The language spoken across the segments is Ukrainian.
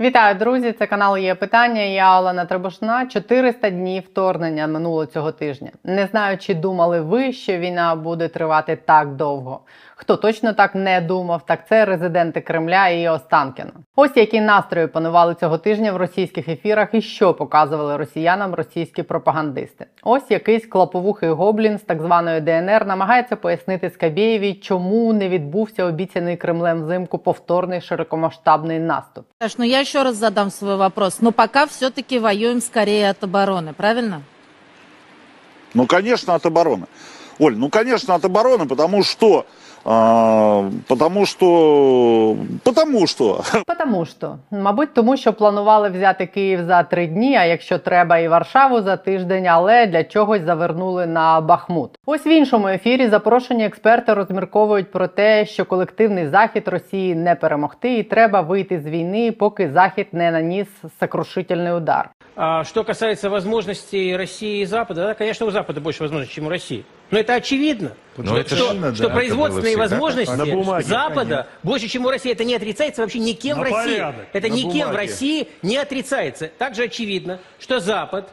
Вітаю, друзі! Це канал є питання. Я Олена Требушна. 400 днів вторгнення минуло цього тижня. Не знаю, чи думали ви, що війна буде тривати так довго. Хто точно так не думав, так це резиденти Кремля і Останкіна. Ось які настрої панували цього тижня в російських ефірах, і що показували росіянам російські пропагандисти. Ось якийсь клаповухий гоблін з так званої ДНР намагається пояснити Скабєєві, чому не відбувся обіцяний Кремлем взимку повторний широкомасштабний наступ. Саш, ну я еще раз задам свой вопрос. Но пока все-таки воюем скорее от обороны, правильно? Ну, конечно, от обороны. Оль, ну, конечно, от обороны, потому что... а, потому что... Потому что... Потому що, мабуть, тому що планували взяти Київ за три дні, а якщо треба, і Варшаву за тиждень, але для чогось завернули на Бахмут. Ось в іншому ефірі запрошені експерти розмірковують про те, що колективний захід Росії не перемогти, і треба вийти з війни, поки захід не наніс сокрушительний удар. А что касается возможностей России и Запада, да, конечно, у Запада больше возможностей, чем у России. Но это очевидно, Ну, что, это что- же- что да, это производственные всегда возможности бумаге, Запада больше, чем у России. Это не отрицается вообще никем На в России. порядок, это никем в бумаге. России не отрицается. Также очевидно, что Запад,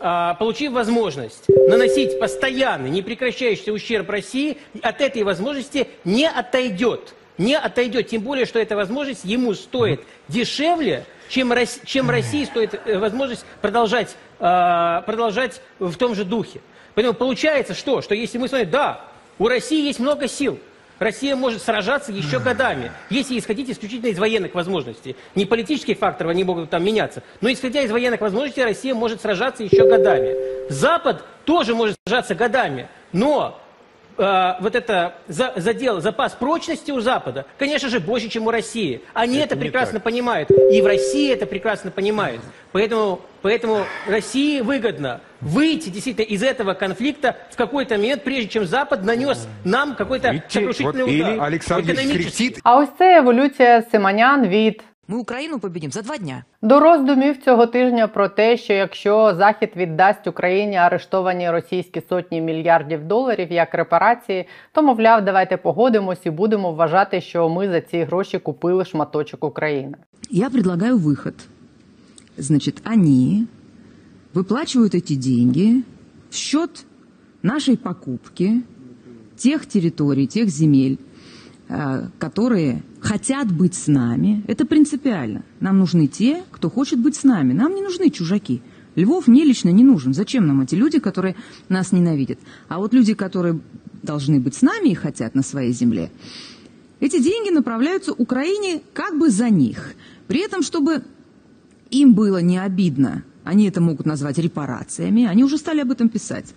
а, получив возможность наносить постоянный, непрекращающийся ущерб России, от этой возможности не отойдет. Не отойдет, тем более, что эта возможность ему стоит дешевле, чем, Рос- чем России стоит э, возможность продолжать, а, продолжать в том же духе. Поэтому получается что? Что если мы смотрим, да, у России есть много сил, Россия может сражаться еще годами, если исходить исключительно из военных возможностей. Не политических факторов, они могут там меняться, но исходя из военных возможностей, Россия может сражаться еще годами. Запад тоже может сражаться годами, но э, вот это за- задел, запас прочности у Запада, конечно же, больше, чем у России. Они это, прекрасно понимают. И в России это прекрасно понимают. Поэтому, поэтому России выгодно выйти действительно из этого конфликта в какой-то момент, прежде чем Запад нанес нам какой-то Выйти, сокрушительный вот, или удар. Александр экономический. скрестит А ось це еволюція Симонян від Мы Украину победим за два дня. До роздумів цього тижня про те, що якщо Захід віддасть Україні арештовані російські сотні мільярдів доларів як репарації, то мовляв, давайте погодимось і будемо вважати, що ми за ці гроші купили шматочок України. Я предлагаю выход. Значит, они выплачивают эти деньги в счет нашей покупки тех территорий, тех земель, э, которые хотят быть с нами. Это принципиально. Нам нужны те, кто хочет быть с нами. Нам не нужны чужаки. Львов мне лично не нужен. Зачем нам эти люди, которые нас ненавидят? А вот люди, которые должны быть с нами и хотят на своей земле, эти деньги направляются Украине как бы за них. При этом, чтобы им было не обидно, они это могут назвать репарациями, они уже стали об этом писать.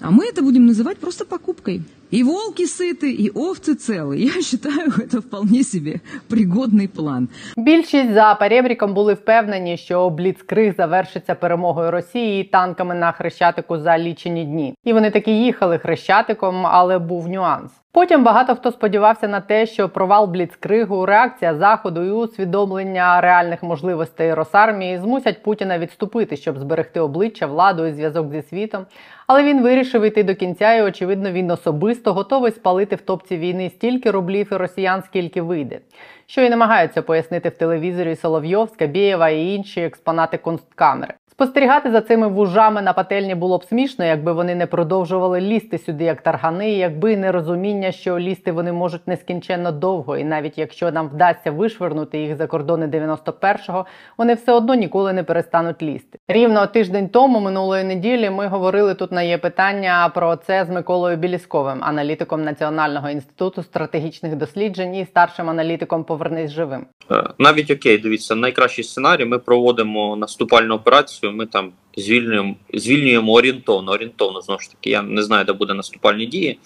А мы это будем называть просто покупкой. И волки сыты, и овцы целы. Я считаю, это вполне себе пригодный план. Більшість за перебріком були впевнені, що Бліцкриг завершиться перемогою Росії танками на хрещатику за лічені дні. І вони таки їхали хрещатиком, але був нюанс. Потім багато хто сподівався на те, що провал Бліцкригу, реакція заходу і усвідомлення реальних можливостей Росармії змусять Путіна відступити, щоб зберегти обличчя, владу і зв'язок зі світом. Але він вирішив йти до кінця, і очевидно, він особисто готовий спалити в топці війни стільки рублів і росіян, скільки вийде. Що і намагаються пояснити в телевізорі Соловйов, Скабєєва і інші експонати кунсткамери. Спостерігати за цими вужами на пательні було б смішно, якби вони не продовжували лізти сюди як таргани, і якби не розуміння, що лізти вони можуть нескінченно довго, і навіть якщо нам вдасться вишвернути їх за кордони 91-го, вони все одно ніколи не перестануть лізти. Рівно тиждень тому минулої неділі ми говорили тут на є питання про це з Миколою Білісковим, аналітиком Національного інституту стратегічних досліджень і старшим аналітиком Повернись живим. Е, Навіть окей, дивіться, найкращий сценарій. Ми проводимо наступальну операцію. Ми там звільнюємо, звільнюємо орієнтовно. Орієнтовно знову ж таки. Я не знаю, де буде наступальні дії.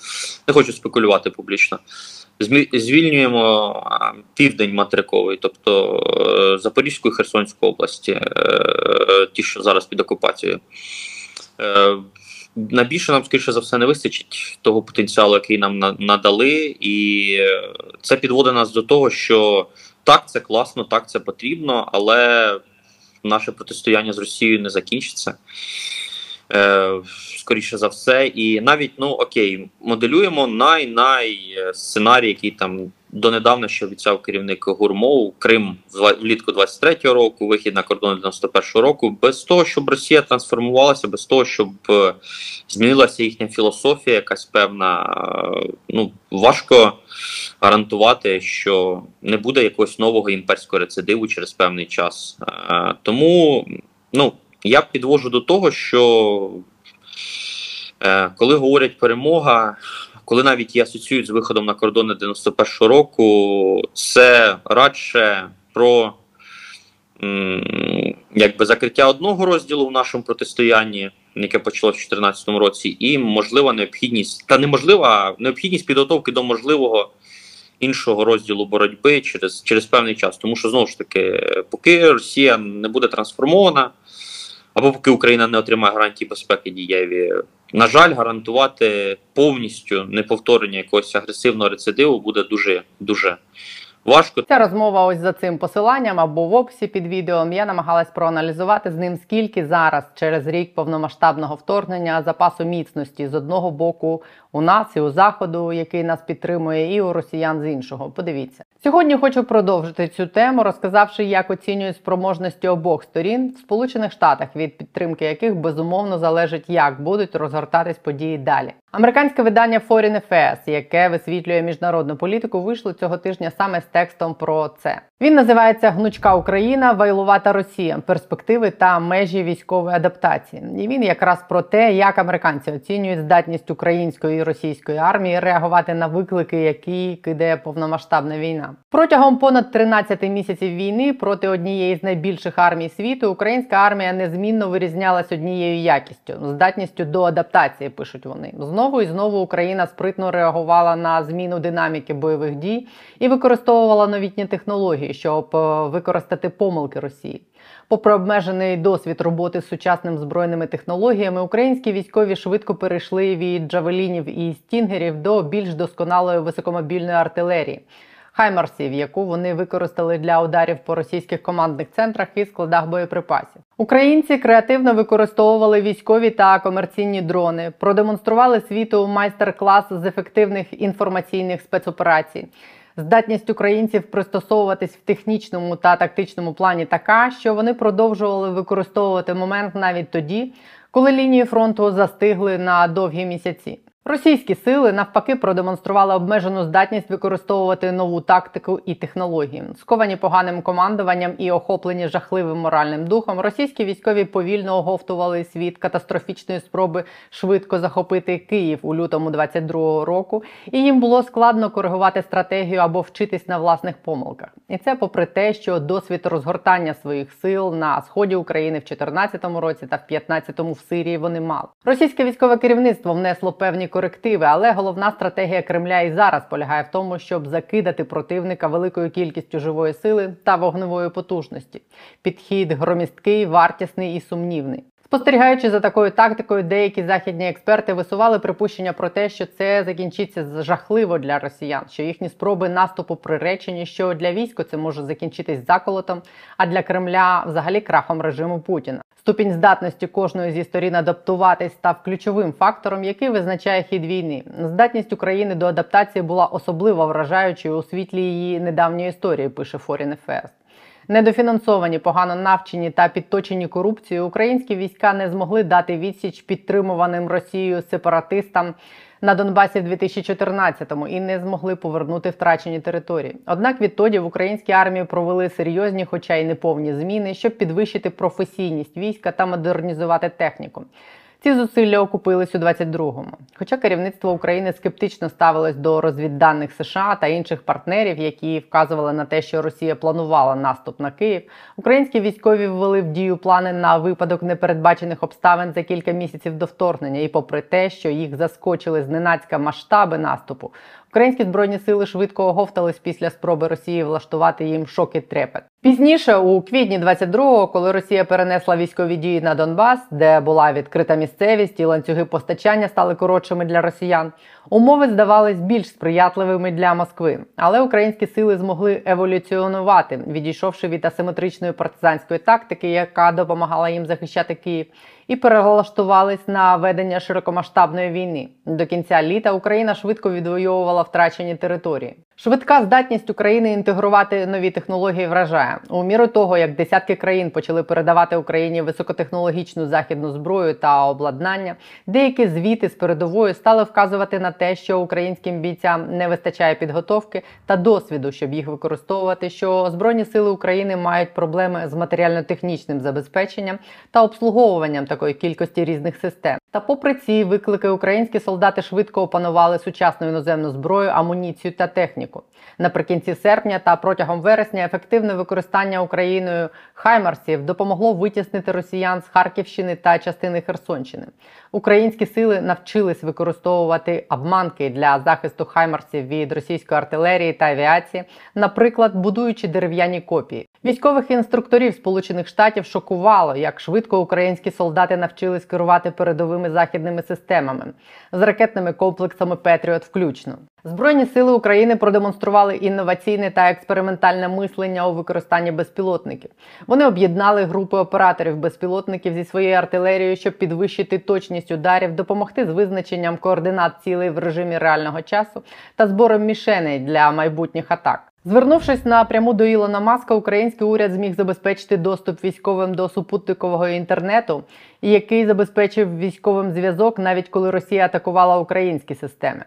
Не хочу спекулювати публічно. Звільнюємо південь материковий, тобто е, Запорізьку і Херсонську області, е, ті, що зараз під окупацією. Е, На більше нам, скоріше за все, не вистачить того потенціалу, який нам надали, і це підводить нас до того, що так, це класно, так, це потрібно, але наше протистояння з Росією не закінчиться. Е, скоріше за все, і навіть ну окей, моделюємо най-най сценарій, який там донедавна, що обіцяв керівник Гурмов, Крим влітку 23-го року, вихід на кордон 91-го року, без того, щоб Росія трансформувалася, без того, щоб е, змінилася їхня філософія, якась певна. е, Ну важко гарантувати, що не буде якогось нового імперського рецидиву через певний час. Е, Тому ну, я підвожу до того, що коли говорять перемога, коли навіть її асоціюють з виходом на кордони 91-го року, це радше про якби закриття одного розділу в нашому протистоянні, яке почалося в 2014 році, і можлива необхідність, та неможлива, необхідність підготовки до можливого іншого розділу боротьби через, через певний час. Тому що знову ж таки, поки Росія не буде трансформована, або поки Україна не отримає гарантії безпеки дієві, на жаль, гарантувати повністю неповторення якогось агресивного рецидиву буде дуже дуже важко. Ця розмова ось за цим посиланням або в описі під відео. Я намагалась проаналізувати з ним, скільки зараз, через рік повномасштабного вторгнення, запасу міцності з одного боку у нас і у заходу, який нас підтримує, і у росіян з іншого. Подивіться сьогодні. Хочу продовжити цю тему, розказавши, як оцінюють спроможності обох сторін в Сполучених Штатах, від підтримки яких безумовно залежить, як будуть розгортатись події далі. Американське видання Foreign Affairs, яке висвітлює міжнародну політику, вийшло цього тижня саме з текстом про це. Він називається Гнучка Україна, Вайлувата Росія, перспективи та межі військової адаптації. І він якраз про те, як американці оцінюють здатність української і російської армії реагувати на виклики, які кидає повномасштабна війна. Протягом понад 13 місяців війни проти однієї з найбільших армій світу українська армія незмінно вирізнялась однією якістю здатністю до адаптації. Пишуть вони знову і знову Україна спритно реагувала на зміну динаміки бойових дій і використовувала новітні технології, щоб е, використати помилки Росії. Попри обмежений досвід роботи з сучасними збройними технологіями, українські військові швидко перейшли від джавелінів і стінгерів до більш досконалої високомобільної артилерії. Хаймарсів, яку вони використали для ударів по російських командних центрах і складах боєприпасів. Українці креативно використовували військові та комерційні дрони, продемонстрували світу майстер-клас з ефективних інформаційних спецоперацій. Здатність українців пристосовуватись в технічному та тактичному плані така, що вони продовжували використовувати момент навіть тоді, коли лінії фронту застигли на довгі місяці. Російські сили навпаки продемонстрували обмежену здатність використовувати нову тактику і технології. Сковані поганим командуванням і охоплені жахливим моральним духом, російські військові повільно оговтувались від катастрофічної спроби швидко захопити Київ у лютому 22-го року, і їм було складно коригувати стратегію або вчитись на власних помилках. І це попри те, що досвід розгортання своїх сил на сході України в 2014 році та в 15-му в Сирії вони мали. Російське військове керівництво внесло певні корективи, але головна стратегія Кремля і зараз полягає в тому, щоб закидати противника великою кількістю живої сили та вогневої потужності. Підхід громісткий, вартісний і сумнівний. Спостерігаючи за такою тактикою, деякі західні експерти висували припущення про те, що це закінчиться жахливо для росіян, що їхні спроби наступу приречені, що для війська це може закінчитись заколотом, а для Кремля взагалі крахом режиму Путіна. Ступінь здатності кожної зі сторін адаптуватись став ключовим фактором, який визначає хід війни. Здатність України до адаптації була особливо вражаючою у світлі її недавньої історії, пише Foreign Affairs. Недофінансовані, погано навчені та підточені корупцією, українські війська не змогли дати відсіч підтримуваним Росією сепаратистам на Донбасі в 2014-му і не змогли повернути втрачені території. Однак відтоді в українській армії провели серйозні, хоча й неповні зміни, щоб підвищити професійність війська та модернізувати техніку. Ці зусилля окупились у 22-му. Хоча керівництво України скептично ставилось до розвідданих США та інших партнерів, які вказували на те, що Росія планувала наступ на Київ, українські військові ввели в дію плани на випадок непередбачених обставин за кілька місяців до вторгнення. І попри те, що їх заскочили зненацька масштаби наступу, українські збройні сили швидко оговтались після спроби Росії влаштувати їм шок і трепет. Пізніше, у квітні 22-го, коли Росія перенесла військові дії на Донбас, де була відкрита місцевість і ланцюги постачання стали коротшими для росіян, умови здавались більш сприятливими для Москви. Але українські сили змогли еволюціонувати, відійшовши від асиметричної партизанської тактики, яка допомагала їм захищати Київ, і перелаштувались на ведення широкомасштабної війни. До кінця літа Україна швидко відвоювала втрачені території. Швидка здатність України інтегрувати нові технології вражає у міру того, як десятки країн почали передавати Україні високотехнологічну західну зброю та обладнання. Деякі звіти з передової стали вказувати на те, що українським бійцям не вистачає підготовки та досвіду, щоб їх використовувати. Що збройні сили України мають проблеми з матеріально-технічним забезпеченням та обслуговуванням такої кількості різних систем. Та, попри ці виклики, українські солдати швидко опанували сучасну іноземну зброю, амуніцію та техніку. Наприкінці серпня та протягом вересня ефективне використання Україною хаймарсів допомогло витіснити росіян з Харківщини та частини Херсонщини. Українські сили навчились використовувати обманки для захисту хаймарсів від російської артилерії та авіації, наприклад, будуючи дерев'яні копії. Військових інструкторів Сполучених Штатів шокувало, як швидко українські солдати навчились керувати передовими західними системами з ракетними комплексами Петріот включно. Збройні сили України продемонстрували інноваційне та експериментальне мислення у використанні безпілотників. Вони об'єднали групи операторів безпілотників зі своєю артилерією, щоб підвищити точність ударів, допомогти з визначенням координат цілей в режимі реального часу та збором мішеней для майбутніх атак. Звернувшись напряму до Ілона Маска, український уряд зміг забезпечити доступ військовим до супутникового інтернету, який забезпечив військовим зв'язок, навіть коли Росія атакувала українські системи.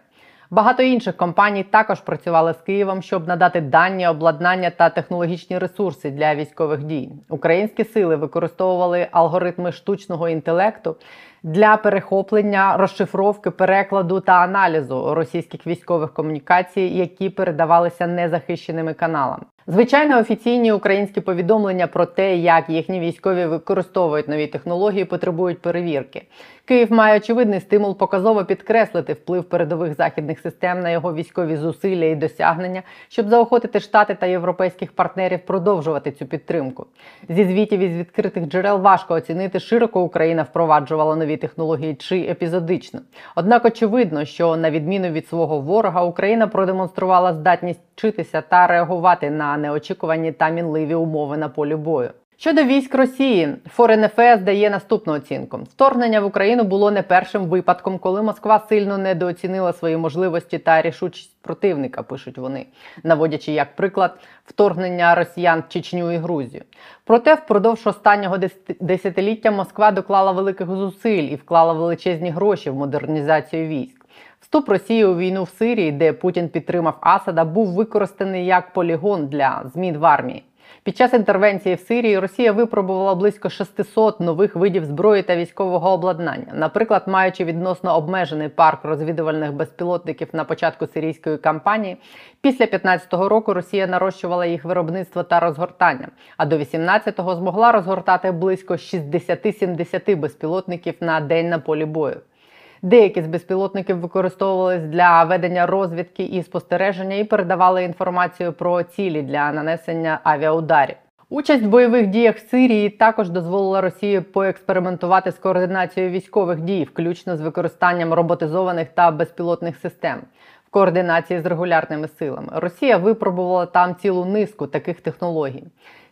Багато інших компаній також працювали з Києвом, щоб надати дані, обладнання та технологічні ресурси для військових дій. Українські сили використовували алгоритми штучного інтелекту для перехоплення, розшифровки, перекладу та аналізу російських військових комунікацій, які передавалися незахищеними каналами. Звичайно, офіційні українські повідомлення про те, як їхні військові використовують нові технології, потребують перевірки. Київ має очевидний стимул показово підкреслити вплив передових західних систем на його військові зусилля і досягнення, щоб заохотити штати та європейських партнерів продовжувати цю підтримку. Зі звітів із відкритих джерел важко оцінити, широко Україна впроваджувала нові технології чи епізодично. Однак очевидно, що на відміну від свого ворога, Україна продемонструвала здатність вчитися та реагувати на неочікувані та мінливі умови на полі бою. Щодо військ Росії, Foreign Affairs дає наступну оцінку: вторгнення в Україну було не першим випадком, коли Москва сильно недооцінила свої можливості та рішучість противника. Пишуть вони, наводячи як приклад вторгнення росіян в Чечню і Грузію. Проте, впродовж останнього десятиліття Москва доклала великих зусиль і вклала величезні гроші в модернізацію військ. Вступ Росії у війну в Сирії, де Путін підтримав Асада, був використаний як полігон для змін в армії. Під час інтервенції в Сирії Росія випробувала близько 600 нових видів зброї та військового обладнання, наприклад, маючи відносно обмежений парк розвідувальних безпілотників на початку сирійської кампанії. Після 15-го року Росія нарощувала їх виробництво та розгортання, а до 18-го змогла розгортати близько 60-70 безпілотників на день на полі бою. Деякі з безпілотників використовувались для ведення розвідки і спостереження і передавали інформацію про цілі для нанесення авіаударів. Участь в бойових діях в Сирії також дозволила Росії поекспериментувати з координацією військових дій, включно з використанням роботизованих та безпілотних систем в координації з регулярними силами. Росія випробувала там цілу низку таких технологій.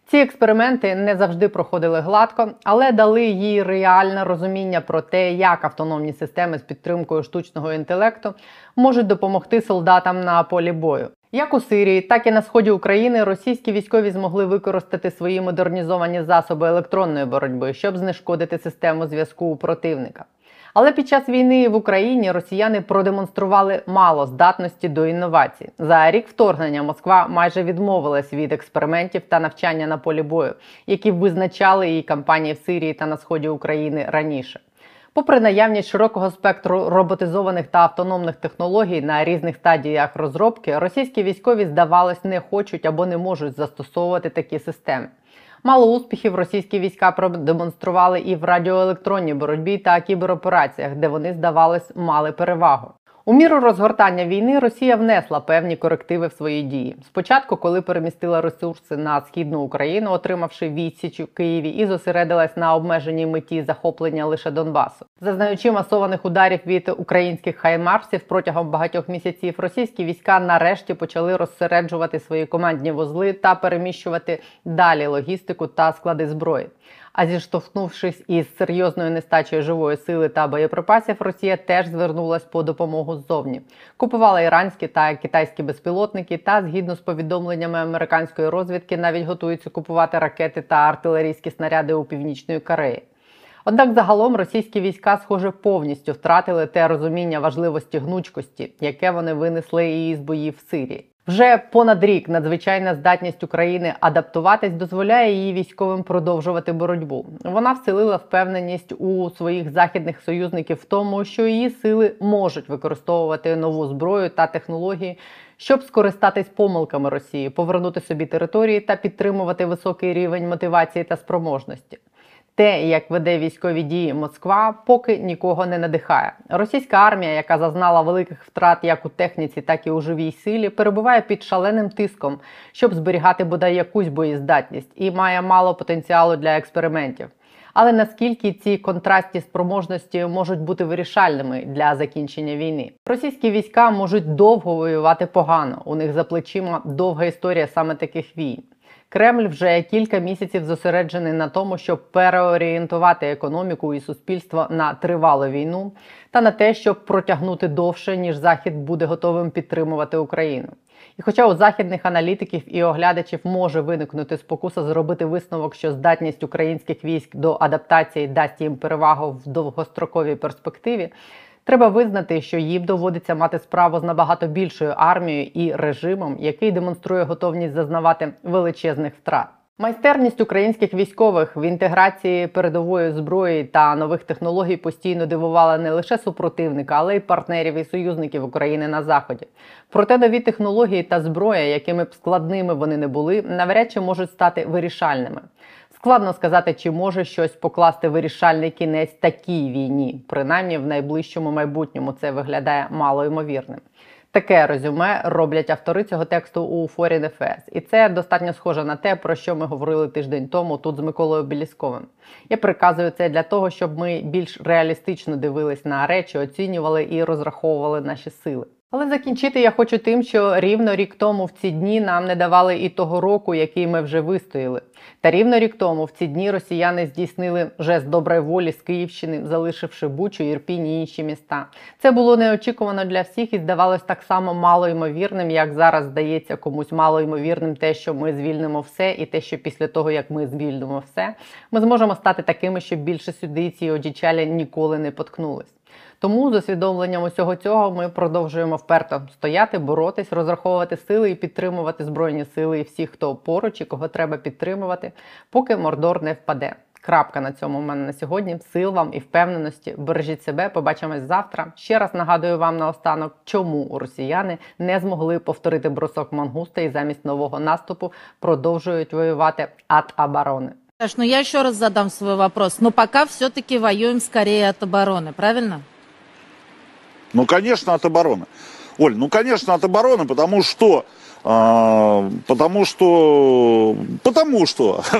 Ці експерименти не завжди проходили гладко, але дали їй реальне розуміння про те, як автономні системи з підтримкою штучного інтелекту можуть допомогти солдатам на полі бою. Як у Сирії, так і на сході України російські військові змогли використати свої модернізовані засоби електронної боротьби, щоб знешкодити систему зв'язку у противника. Але під час війни в Україні росіяни продемонстрували мало здатності до інновацій. За рік вторгнення Москва майже відмовилась від експериментів та навчання на полі бою, які визначали її кампанії в Сирії та на сході України раніше. Попри наявність широкого спектру роботизованих та автономних технологій на різних стадіях розробки, російські військові, здавалось, не хочуть або не можуть застосовувати такі системи. Мало успіхів російські війська продемонстрували і в радіоелектронній боротьбі та кіберопераціях, де вони, здавалось, мали перевагу. У міру розгортання війни Росія внесла певні корективи в свої дії. Спочатку, коли перемістила ресурси на східну Україну, отримавши відсіч у Києві, і зосередилась на обмеженій меті захоплення лише Донбасу, зазнаючи масованих ударів від українських хаймарсів протягом багатьох місяців, російські війська нарешті почали розсереджувати свої командні вузли та переміщувати далі логістику та склади зброї. А зіштовхнувшись із серйозною нестачею живої сили та боєприпасів, Росія теж звернулась по допомогу ззовні. Купувала іранські та китайські безпілотники, та згідно з повідомленнями американської розвідки, навіть готуються купувати ракети та артилерійські снаряди у північної Кореї. Однак загалом російські війська, схоже, повністю втратили те розуміння важливості гнучкості, яке вони винесли із боїв в Сирії. Вже понад рік надзвичайна здатність України адаптуватись дозволяє її військовим продовжувати боротьбу. Вона вселила впевненість у своїх західних союзників в тому, що її сили можуть використовувати нову зброю та технології, щоб скористатись помилками Росії, повернути собі території та підтримувати високий рівень мотивації та спроможності. Те, як веде військові дії Москва, поки нікого не надихає. Російська армія, яка зазнала великих втрат як у техніці, так і у живій силі, перебуває під шаленим тиском, щоб зберігати бодай якусь боєздатність, і має мало потенціалу для експериментів. Але наскільки ці контрастні спроможності можуть бути вирішальними для закінчення війни? Російські війська можуть довго воювати погано. У них за плечима довга історія саме таких війн. Кремль вже кілька місяців зосереджений на тому, щоб переорієнтувати економіку і суспільство на тривалу війну та на те, щоб протягнути довше, ніж Захід буде готовим підтримувати Україну. І хоча у західних аналітиків і оглядачів може виникнути спокуса зробити висновок, що здатність українських військ до адаптації дасть їм перевагу в довгостроковій перспективі, Треба визнати, що їм доводиться мати справу з набагато більшою армією і режимом, який демонструє готовність зазнавати величезних втрат. Майстерність українських військових в інтеграції передової зброї та нових технологій постійно дивувала не лише супротивника, але й партнерів і союзників України на заході. Проте нові технології та зброя, якими б складними вони не були, навряд чи можуть стати вирішальними. Складно сказати, чи може щось покласти вирішальний кінець такій війні. Принаймні в найближчому майбутньому це виглядає мало ймовірним. Таке резюме роблять автори цього тексту у Foreign Affairs. І це достатньо схоже на те, про що ми говорили тиждень тому тут з Миколою Білісковим. Я приказую це для того, щоб ми більш реалістично дивились на речі, оцінювали і розраховували наші сили. Але закінчити я хочу тим, що рівно рік тому в ці дні нам не давали і того року, який ми вже вистояли. Та рівно рік тому в ці дні росіяни здійснили жест доброї волі з Київщини, залишивши Бучу, Ірпінь і інші міста. Це було неочікувано для всіх і здавалось так само мало ймовірним, як зараз здається комусь мало ймовірним те, що ми звільнимо все, і те, що після того як ми звільнимо все, ми зможемо стати такими, щоб більше сюди ці одічалі ніколи не поткнулись. Тому з усвідомленням усього цього ми продовжуємо вперто стояти, боротись, розраховувати сили і підтримувати збройні сили і всіх, хто поруч і кого треба підтримувати, поки мордор не впаде. Крапка на цьому у мене на сьогодні. Сил вам і впевненості. Бережіть себе. Побачимось завтра. Ще раз нагадую вам наостанок, чому росіяни не змогли повторити бросок мангуста і замість нового наступу продовжують воювати ад оборони. Ну я еще раз задам свой вопрос. Но пока все-таки воюем скорее от обороны, правильно? Ну, конечно, от обороны. Оль, ну, конечно, от обороны, потому что... а, потому что... Потому что...